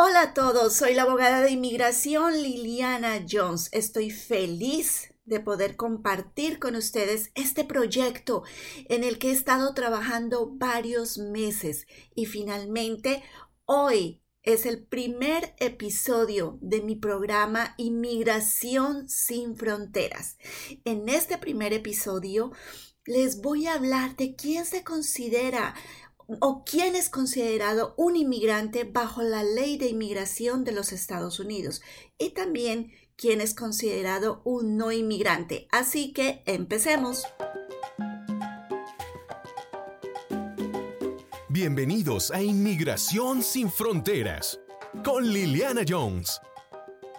Hola a todos, soy la abogada de inmigración Liliana Jones. Estoy feliz de poder compartir con ustedes este proyecto en el que he estado trabajando varios meses y finalmente hoy es el primer episodio de mi programa Inmigración sin Fronteras. En este primer episodio les voy a hablar de quién se considera o quién es considerado un inmigrante bajo la ley de inmigración de los Estados Unidos y también quién es considerado un no inmigrante. Así que empecemos. Bienvenidos a Inmigración sin Fronteras con Liliana Jones.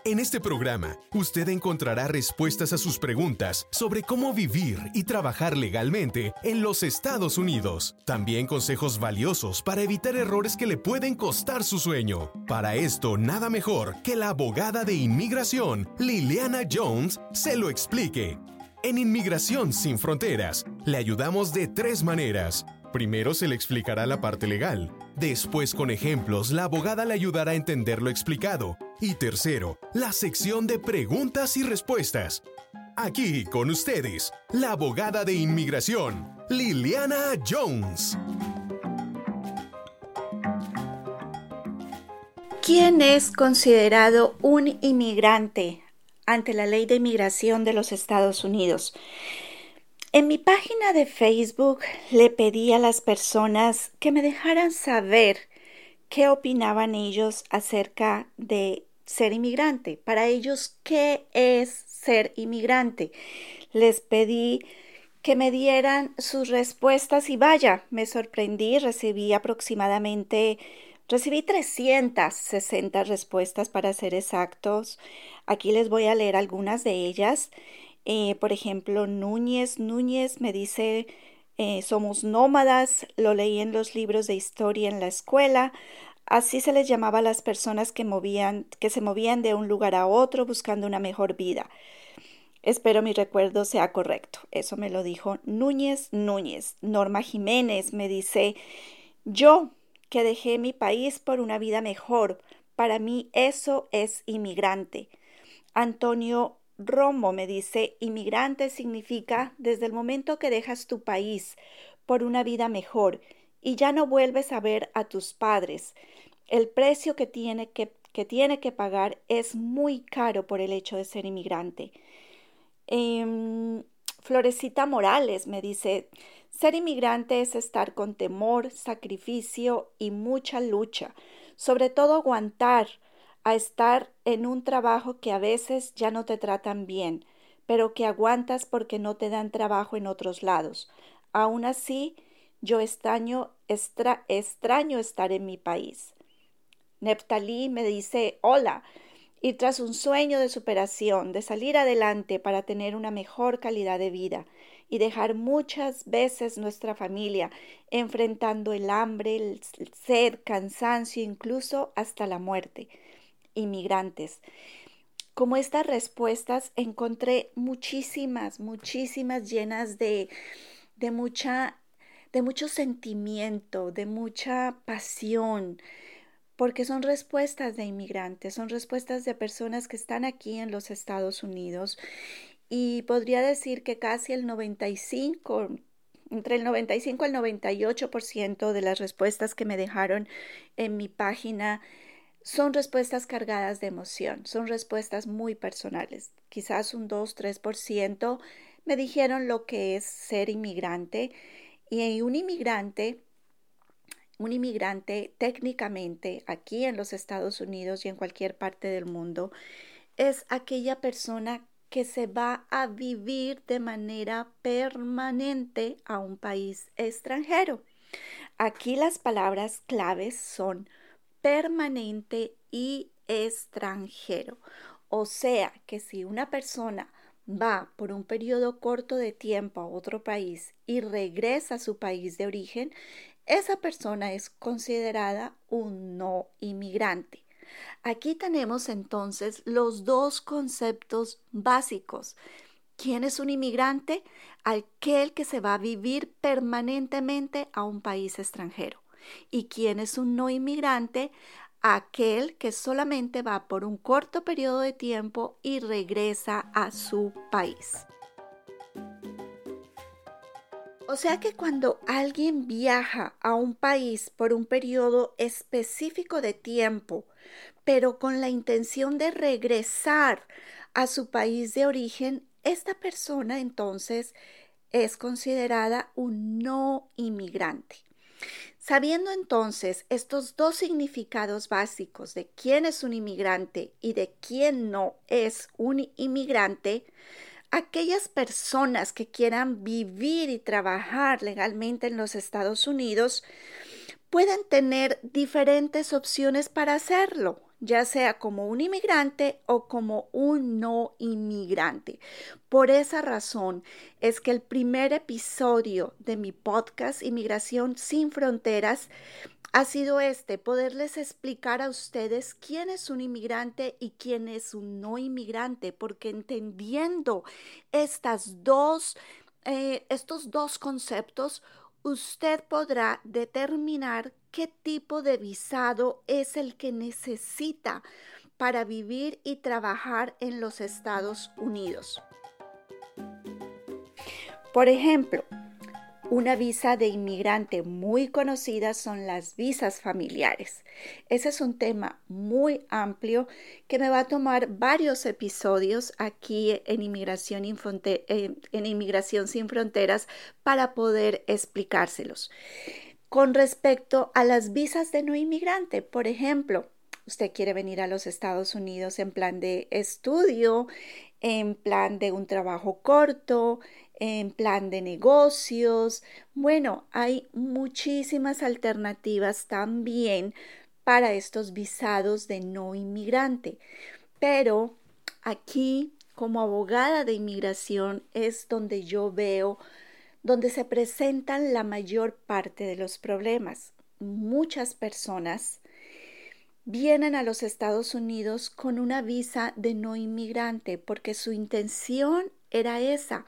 En este programa, usted encontrará respuestas a sus preguntas sobre cómo vivir y trabajar legalmente en los Estados Unidos. También consejos valiosos para evitar errores que le pueden costar su sueño. Para esto, nada mejor que la abogada de inmigración, Liliana Jones, se lo explique. En Inmigración sin Fronteras, le ayudamos de tres maneras. Primero se le explicará la parte legal. Después, con ejemplos, la abogada le ayudará a entender lo explicado. Y tercero, la sección de preguntas y respuestas. Aquí con ustedes, la abogada de inmigración, Liliana Jones. ¿Quién es considerado un inmigrante ante la ley de inmigración de los Estados Unidos? En mi página de Facebook le pedí a las personas que me dejaran saber qué opinaban ellos acerca de ser inmigrante. Para ellos, ¿qué es ser inmigrante? Les pedí que me dieran sus respuestas y vaya, me sorprendí, recibí aproximadamente, recibí 360 respuestas para ser exactos. Aquí les voy a leer algunas de ellas. Eh, por ejemplo, Núñez, Núñez me dice, eh, somos nómadas, lo leí en los libros de historia en la escuela. Así se les llamaba a las personas que, movían, que se movían de un lugar a otro buscando una mejor vida. Espero mi recuerdo sea correcto. Eso me lo dijo Núñez Núñez. Norma Jiménez me dice, yo que dejé mi país por una vida mejor, para mí eso es inmigrante. Antonio Romo me dice, inmigrante significa desde el momento que dejas tu país por una vida mejor y ya no vuelves a ver a tus padres. El precio que tiene que, que tiene que pagar es muy caro por el hecho de ser inmigrante. Em, Florecita Morales me dice, ser inmigrante es estar con temor, sacrificio y mucha lucha, sobre todo aguantar a estar en un trabajo que a veces ya no te tratan bien, pero que aguantas porque no te dan trabajo en otros lados. Aún así, yo extraño, extraño estar en mi país. Neftalí me dice, hola, y tras un sueño de superación, de salir adelante para tener una mejor calidad de vida y dejar muchas veces nuestra familia enfrentando el hambre, el sed, cansancio, incluso hasta la muerte inmigrantes. Como estas respuestas encontré muchísimas, muchísimas llenas de, de mucha de mucho sentimiento, de mucha pasión, porque son respuestas de inmigrantes, son respuestas de personas que están aquí en los Estados Unidos y podría decir que casi el 95 entre el 95 al 98% de las respuestas que me dejaron en mi página son respuestas cargadas de emoción, son respuestas muy personales. Quizás un 2-3% me dijeron lo que es ser inmigrante y un inmigrante, un inmigrante técnicamente aquí en los Estados Unidos y en cualquier parte del mundo es aquella persona que se va a vivir de manera permanente a un país extranjero. Aquí las palabras claves son permanente y extranjero. O sea que si una persona va por un periodo corto de tiempo a otro país y regresa a su país de origen, esa persona es considerada un no inmigrante. Aquí tenemos entonces los dos conceptos básicos. ¿Quién es un inmigrante? Aquel que se va a vivir permanentemente a un país extranjero y quién es un no inmigrante, aquel que solamente va por un corto periodo de tiempo y regresa a su país. O sea que cuando alguien viaja a un país por un periodo específico de tiempo, pero con la intención de regresar a su país de origen, esta persona entonces es considerada un no inmigrante. Sabiendo entonces estos dos significados básicos de quién es un inmigrante y de quién no es un inmigrante, aquellas personas que quieran vivir y trabajar legalmente en los Estados Unidos pueden tener diferentes opciones para hacerlo, ya sea como un inmigrante o como un no inmigrante. Por esa razón es que el primer episodio de mi podcast Inmigración sin Fronteras ha sido este, poderles explicar a ustedes quién es un inmigrante y quién es un no inmigrante, porque entendiendo estas dos, eh, estos dos conceptos, usted podrá determinar qué tipo de visado es el que necesita para vivir y trabajar en los Estados Unidos. Por ejemplo, una visa de inmigrante muy conocida son las visas familiares. Ese es un tema muy amplio que me va a tomar varios episodios aquí en Inmigración, eh, en Inmigración sin Fronteras para poder explicárselos. Con respecto a las visas de no inmigrante, por ejemplo, usted quiere venir a los Estados Unidos en plan de estudio, en plan de un trabajo corto, en plan de negocios. Bueno, hay muchísimas alternativas también para estos visados de no inmigrante. Pero aquí, como abogada de inmigración, es donde yo veo, donde se presentan la mayor parte de los problemas. Muchas personas vienen a los Estados Unidos con una visa de no inmigrante porque su intención era esa,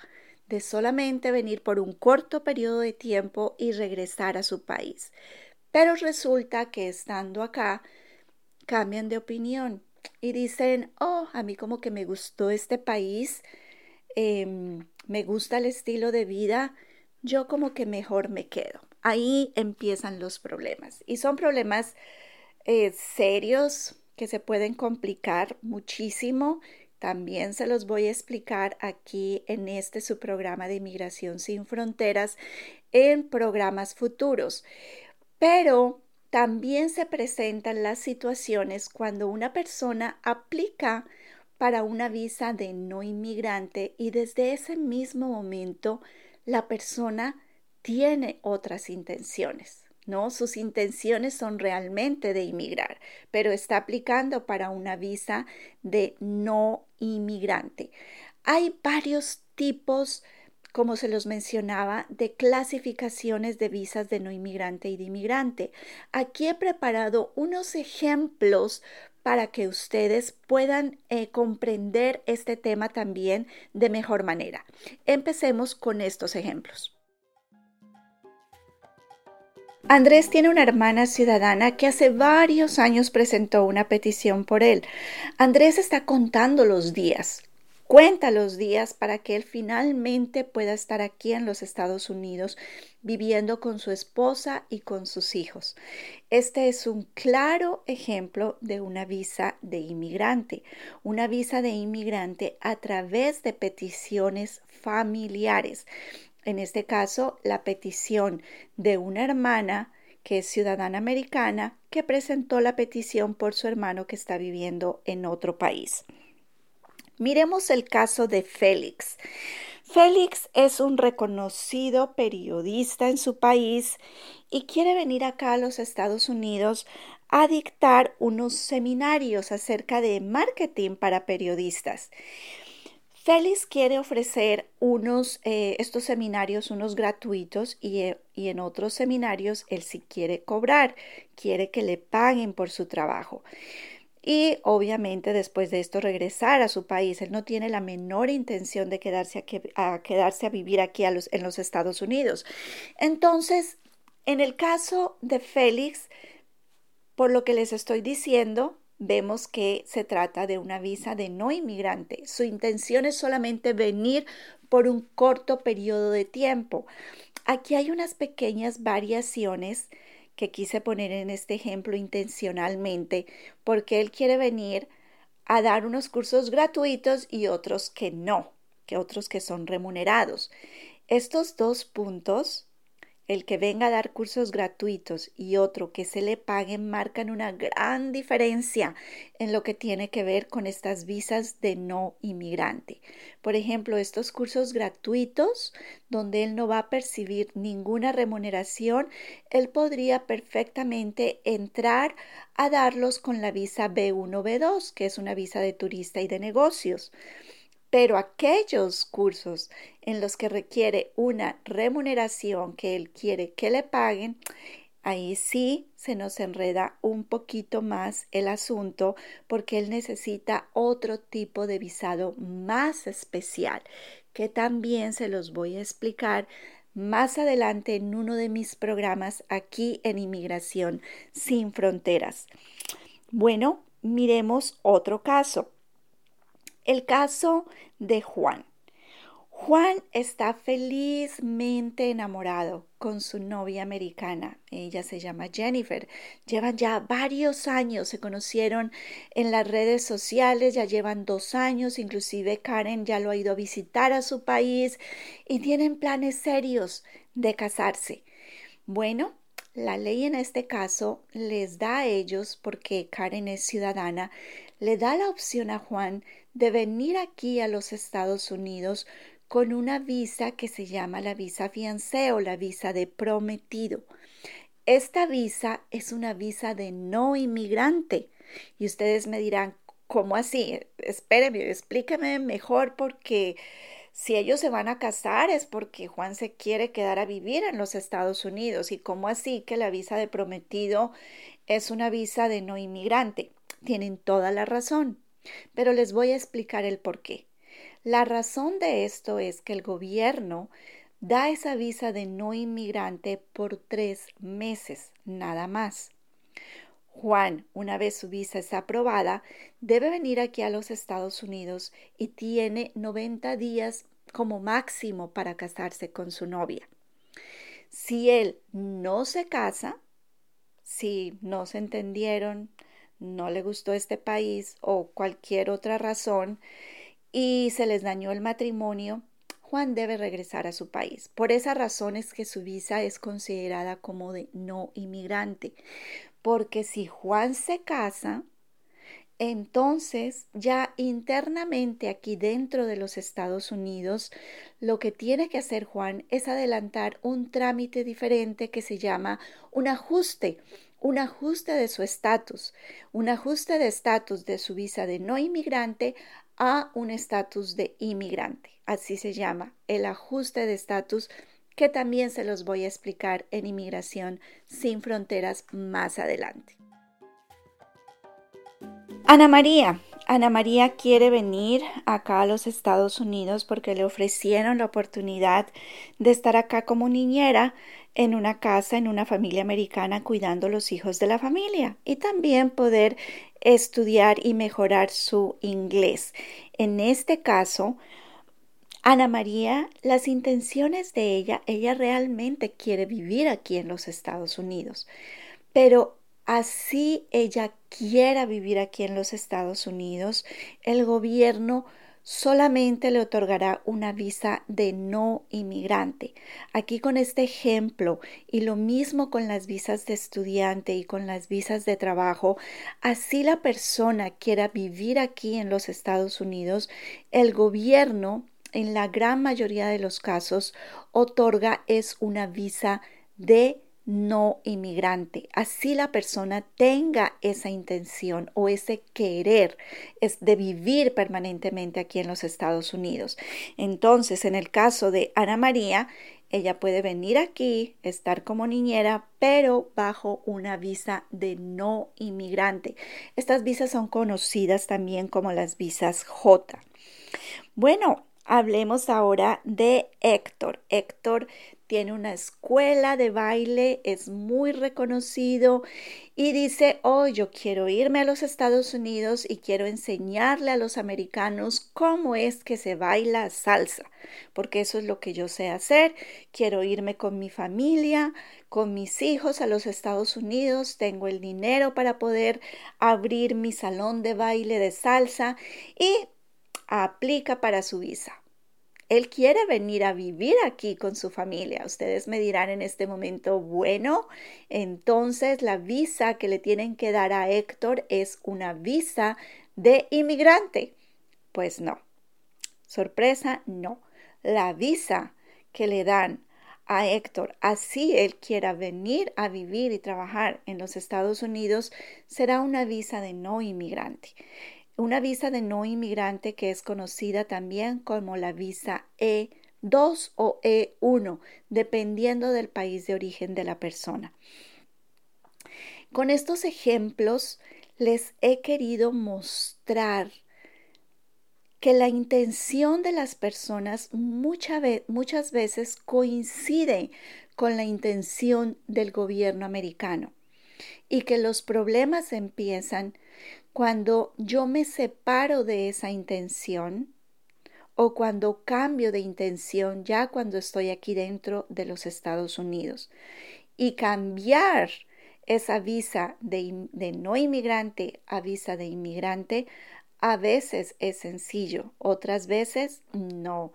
de solamente venir por un corto periodo de tiempo y regresar a su país. Pero resulta que estando acá cambian de opinión y dicen, oh, a mí como que me gustó este país, em, me gusta el estilo de vida, yo como que mejor me quedo. Ahí empiezan los problemas y son problemas eh, serios que se pueden complicar muchísimo también se los voy a explicar aquí en este su programa de Inmigración sin Fronteras en programas futuros. Pero también se presentan las situaciones cuando una persona aplica para una visa de no inmigrante y desde ese mismo momento la persona tiene otras intenciones. ¿no? Sus intenciones son realmente de inmigrar, pero está aplicando para una visa de no inmigrante. Hay varios tipos, como se los mencionaba, de clasificaciones de visas de no inmigrante y de inmigrante. Aquí he preparado unos ejemplos para que ustedes puedan eh, comprender este tema también de mejor manera. Empecemos con estos ejemplos. Andrés tiene una hermana ciudadana que hace varios años presentó una petición por él. Andrés está contando los días, cuenta los días para que él finalmente pueda estar aquí en los Estados Unidos viviendo con su esposa y con sus hijos. Este es un claro ejemplo de una visa de inmigrante, una visa de inmigrante a través de peticiones familiares en este caso, la petición de una hermana que es ciudadana americana que presentó la petición por su hermano que está viviendo en otro país. Miremos el caso de Félix. Félix es un reconocido periodista en su país y quiere venir acá a los Estados Unidos a dictar unos seminarios acerca de marketing para periodistas. Félix quiere ofrecer unos, eh, estos seminarios, unos gratuitos y, eh, y, en otros seminarios él sí quiere cobrar, quiere que le paguen por su trabajo. Y obviamente después de esto regresar a su país. Él no tiene la menor intención de quedarse a, quedarse a vivir aquí en los Estados Unidos. Entonces, en el caso de Félix, Por lo que les estoy diciendo, vemos que se trata de una visa de no inmigrante. Su intención es solamente venir por un corto periodo de tiempo. Aquí hay unas pequeñas variaciones que quise poner en este ejemplo intencionalmente porque él quiere venir a dar unos cursos gratuitos y otros que no, que otros que son remunerados. Estos dos puntos el que venga a dar cursos gratuitos y otro que se le paguen marcan una gran diferencia en lo que tiene que ver con estas visas de no inmigrante. Por ejemplo, estos cursos gratuitos, donde él no va a percibir ninguna remuneración, él podría perfectamente entrar a darlos con la visa B1B2, que es una visa de turista y de negocios. Pero aquellos cursos en los que requiere una remuneración que él quiere que le paguen, ahí sí se nos enreda un poquito más el asunto porque él necesita otro tipo de visado más especial que también se los voy a explicar más adelante en uno de mis programas aquí en Inmigración sin Fronteras. Bueno, miremos otro caso. El caso de Juan. Juan está felizmente enamorado con su novia americana. Ella se llama Jennifer. Llevan ya varios años, se conocieron en las redes sociales, ya llevan dos años, inclusive Karen ya lo ha ido a visitar a su país y tienen planes serios de casarse. Bueno, la ley en este caso les da a ellos, porque Karen es ciudadana, le da la opción a Juan de venir aquí a los Estados Unidos con una visa que se llama la visa fiancé o la visa de prometido. Esta visa es una visa de no inmigrante. Y ustedes me dirán, ¿cómo así? Espéreme, explíqueme mejor porque si ellos se van a casar es porque Juan se quiere quedar a vivir en los Estados Unidos. ¿Y cómo así que la visa de prometido es una visa de no inmigrante? Tienen toda la razón. Pero les voy a explicar el por qué. La razón de esto es que el gobierno da esa visa de no inmigrante por tres meses, nada más. Juan, una vez su visa es aprobada, debe venir aquí a los Estados Unidos y tiene 90 días como máximo para casarse con su novia. Si él no se casa, si no se entendieron, no le gustó este país o cualquier otra razón y se les dañó el matrimonio, Juan debe regresar a su país. Por esa razón es que su visa es considerada como de no inmigrante, porque si Juan se casa, entonces ya internamente aquí dentro de los Estados Unidos, lo que tiene que hacer Juan es adelantar un trámite diferente que se llama un ajuste un ajuste de su estatus, un ajuste de estatus de su visa de no inmigrante a un estatus de inmigrante. Así se llama el ajuste de estatus que también se los voy a explicar en Inmigración sin Fronteras más adelante. Ana María. Ana María quiere venir acá a los Estados Unidos porque le ofrecieron la oportunidad de estar acá como niñera en una casa, en una familia americana, cuidando los hijos de la familia y también poder estudiar y mejorar su inglés. En este caso, Ana María, las intenciones de ella, ella realmente quiere vivir aquí en los Estados Unidos, pero así ella quiera vivir aquí en los Estados Unidos, el gobierno solamente le otorgará una visa de no inmigrante. Aquí con este ejemplo y lo mismo con las visas de estudiante y con las visas de trabajo, así la persona quiera vivir aquí en los Estados Unidos, el gobierno en la gran mayoría de los casos otorga es una visa de no inmigrante. Así la persona tenga esa intención o ese querer es de vivir permanentemente aquí en los Estados Unidos. Entonces, en el caso de Ana María, ella puede venir aquí, estar como niñera, pero bajo una visa de no inmigrante. Estas visas son conocidas también como las visas J. Bueno, hablemos ahora de Héctor. Héctor tiene una escuela de baile, es muy reconocido y dice, oh, yo quiero irme a los Estados Unidos y quiero enseñarle a los americanos cómo es que se baila salsa, porque eso es lo que yo sé hacer. Quiero irme con mi familia, con mis hijos a los Estados Unidos, tengo el dinero para poder abrir mi salón de baile de salsa y aplica para su visa. Él quiere venir a vivir aquí con su familia. Ustedes me dirán en este momento, bueno, entonces la visa que le tienen que dar a Héctor es una visa de inmigrante. Pues no. Sorpresa, no. La visa que le dan a Héctor, así él quiera venir a vivir y trabajar en los Estados Unidos, será una visa de no inmigrante una visa de no inmigrante que es conocida también como la visa E2 o E1, dependiendo del país de origen de la persona. Con estos ejemplos les he querido mostrar que la intención de las personas muchas veces coincide con la intención del gobierno americano y que los problemas empiezan cuando yo me separo de esa intención o cuando cambio de intención ya cuando estoy aquí dentro de los Estados Unidos. Y cambiar esa visa de, no inmigrante a visa de inmigrante a veces es sencillo, otras veces no.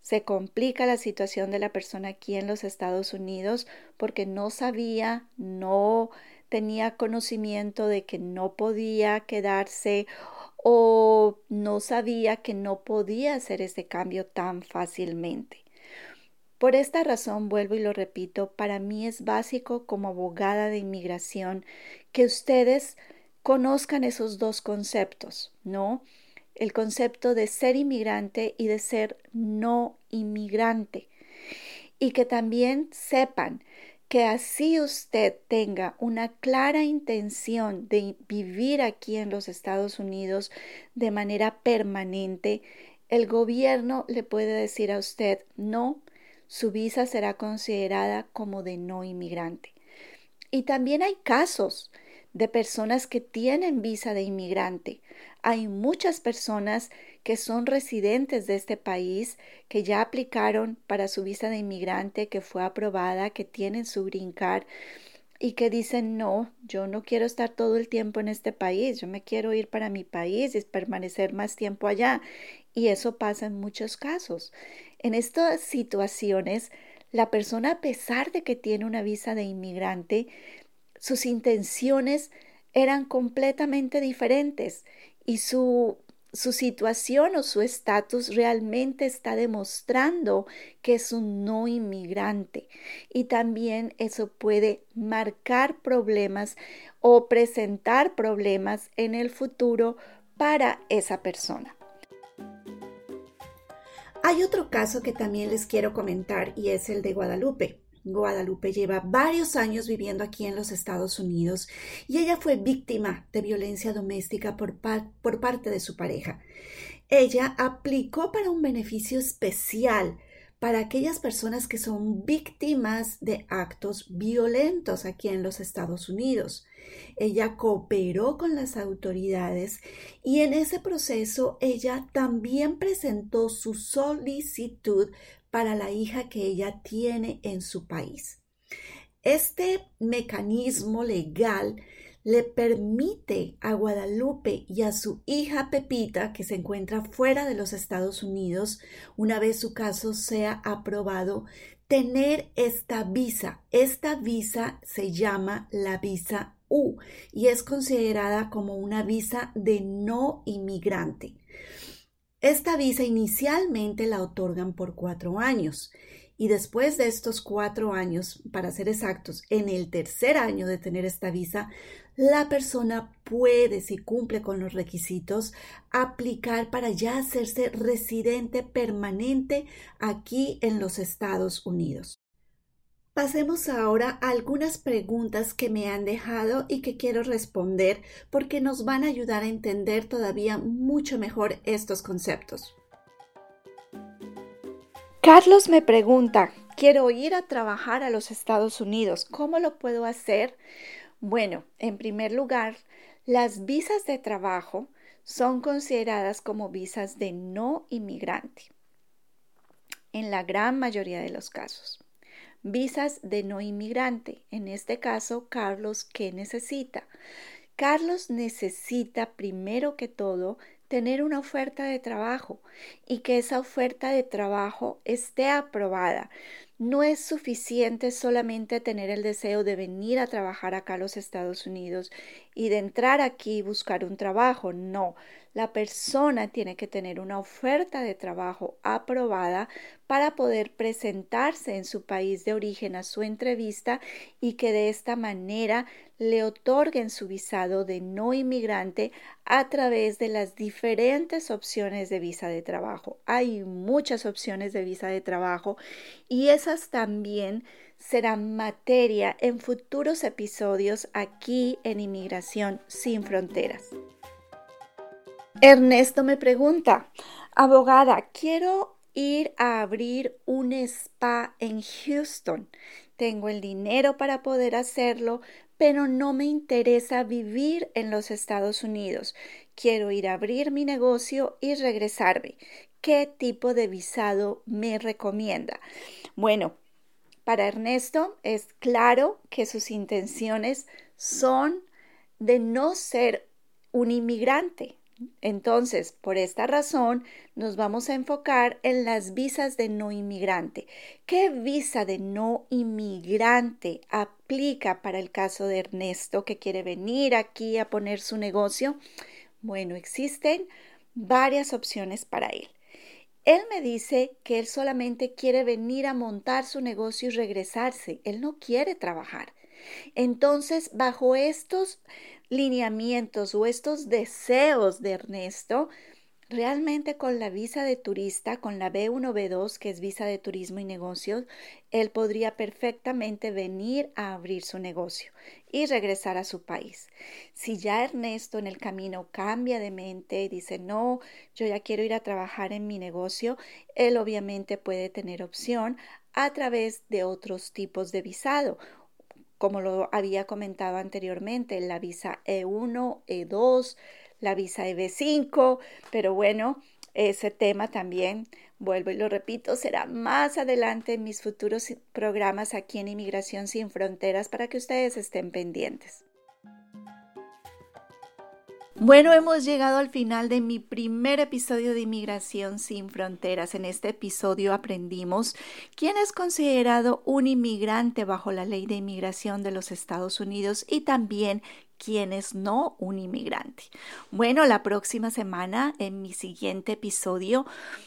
Se complica la situación de la persona aquí en los Estados Unidos porque no sabía, no tenía conocimiento de que no podía quedarse o no sabía que no podía hacer ese cambio tan fácilmente. Por esta razón, vuelvo y lo repito, para mí es básico como abogada de inmigración que ustedes conozcan esos dos conceptos, ¿no? El concepto de ser inmigrante y de ser no inmigrante. Y que también sepan que así usted tenga una clara intención de vivir aquí en los Estados Unidos de manera permanente, el gobierno le puede decir a usted no, su visa será considerada como de no inmigrante. Y también hay casos de personas que tienen visa de inmigrante. Hay muchas personas que son residentes de este país, que ya aplicaron para su visa de inmigrante, que fue aprobada, que tienen su green card y que dicen, no, yo no quiero estar todo el tiempo en este país, yo me quiero ir para mi país y permanecer más tiempo allá. Y eso pasa en muchos casos. En estas situaciones, la persona, a pesar de que tiene una visa de inmigrante, sus intenciones eran completamente diferentes y su su situación o su estatus realmente está demostrando que es un no inmigrante y también eso puede marcar problemas o presentar problemas en el futuro para esa persona. Hay otro caso que también les quiero comentar y es el de Guadalupe. Guadalupe lleva varios años viviendo aquí en los Estados Unidos y ella fue víctima de violencia doméstica por, parte de su pareja. Ella aplicó para un beneficio especial para aquellas personas que son víctimas de actos violentos aquí en los Estados Unidos. Ella cooperó con las autoridades y en ese proceso ella también presentó su solicitud para la hija que ella tiene en su país. Este mecanismo legal le permite a Guadalupe y a su hija Pepita, que se encuentra fuera de los Estados Unidos, una vez su caso sea aprobado, tener esta visa. Esta visa se llama la visa U y es considerada como una visa de no inmigrante. Esta visa inicialmente la otorgan por cuatro años y después de estos cuatro años, para ser exactos, en el tercer año de tener esta visa, la persona puede, si cumple con los requisitos, aplicar para ya hacerse residente permanente aquí en los Estados Unidos. Pasemos ahora a algunas preguntas que me han dejado y que quiero responder porque nos van a ayudar a entender todavía mucho mejor estos conceptos. Carlos me pregunta, Quiero ir a trabajar a los Estados Unidos. ¿Cómo lo puedo hacer? Bueno, en primer lugar, las visas de trabajo son consideradas como visas de no inmigrante en la gran mayoría de los casos. Visas de no inmigrante. En este caso, Carlos, ¿qué necesita? Carlos necesita primero que todo tener una oferta de trabajo y que esa oferta de trabajo esté aprobada. No es suficiente solamente tener el deseo de venir a trabajar acá a los Estados Unidos y de entrar aquí y buscar un trabajo. No, la persona tiene que tener una oferta de trabajo aprobada para poder presentarse en su país de origen a su entrevista y que de esta manera le otorguen su visado de no inmigrante a través de las diferentes opciones de visa de trabajo. Hay muchas opciones de visa de trabajo y también serán materia en futuros episodios aquí en Inmigración sin Fronteras. Ernesto me pregunta, abogada, quiero ir a abrir un spa en Houston. Tengo el dinero para poder hacerlo, pero no me interesa vivir en los Estados Unidos. Quiero ir a abrir mi negocio y regresarme. ¿Qué tipo de visado me recomienda? Bueno, para Ernesto es claro que sus intenciones son de no ser un inmigrante, entonces, por esta razón, nos vamos a enfocar en las visas de no inmigrante. ¿Qué visa de no inmigrante aplica para el caso de Ernesto que quiere venir aquí a poner su negocio? Bueno, existen varias opciones para él. Él me dice que él solamente quiere venir a montar su negocio y regresarse. Él no quiere trabajar. Entonces, bajo estos lineamientos o estos deseos de Ernesto, realmente con la visa de turista, con la B1, B2, que es visa de turismo y negocios, él podría perfectamente venir a abrir su negocio y regresar a su país. Si ya Ernesto en el camino cambia de mente y dice, no, yo ya quiero ir a trabajar en mi negocio, él obviamente puede tener opción a través de otros tipos de visado como lo había comentado anteriormente, la visa E1, E2, la visa EB5, pero bueno, ese tema también, vuelvo y lo repito, será más adelante en mis futuros programas aquí en Inmigración sin Fronteras para que ustedes estén pendientes. Bueno, hemos llegado al final de mi primer episodio de Inmigración sin Fronteras. En este episodio aprendimos quién es considerado un inmigrante bajo la ley de inmigración de los Estados Unidos y también quién es no un inmigrante. Bueno, la próxima semana, en mi siguiente episodio,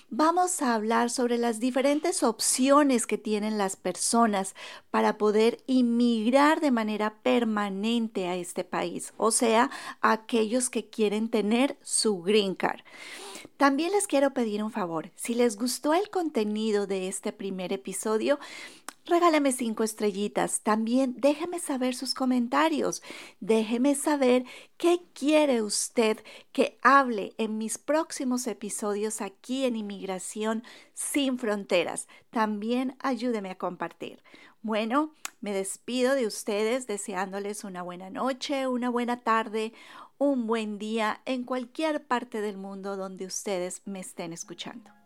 vamos a hablar sobre las diferentes opciones que tienen las personas para poder inmigrar de manera permanente a este país, o sea, aquellos que quieren tener su green card. También les quiero pedir un favor. Si les gustó el contenido de este primer episodio, regálame cinco estrellitas. También déjeme saber sus comentarios. Déjeme saber qué quiere usted que hable en mis próximos episodios aquí en Inmigración sin Fronteras. También ayúdeme a compartir. Bueno, me despido de ustedes deseándoles una buena noche, una buena tarde un buen día en cualquier parte del mundo donde ustedes me estén escuchando.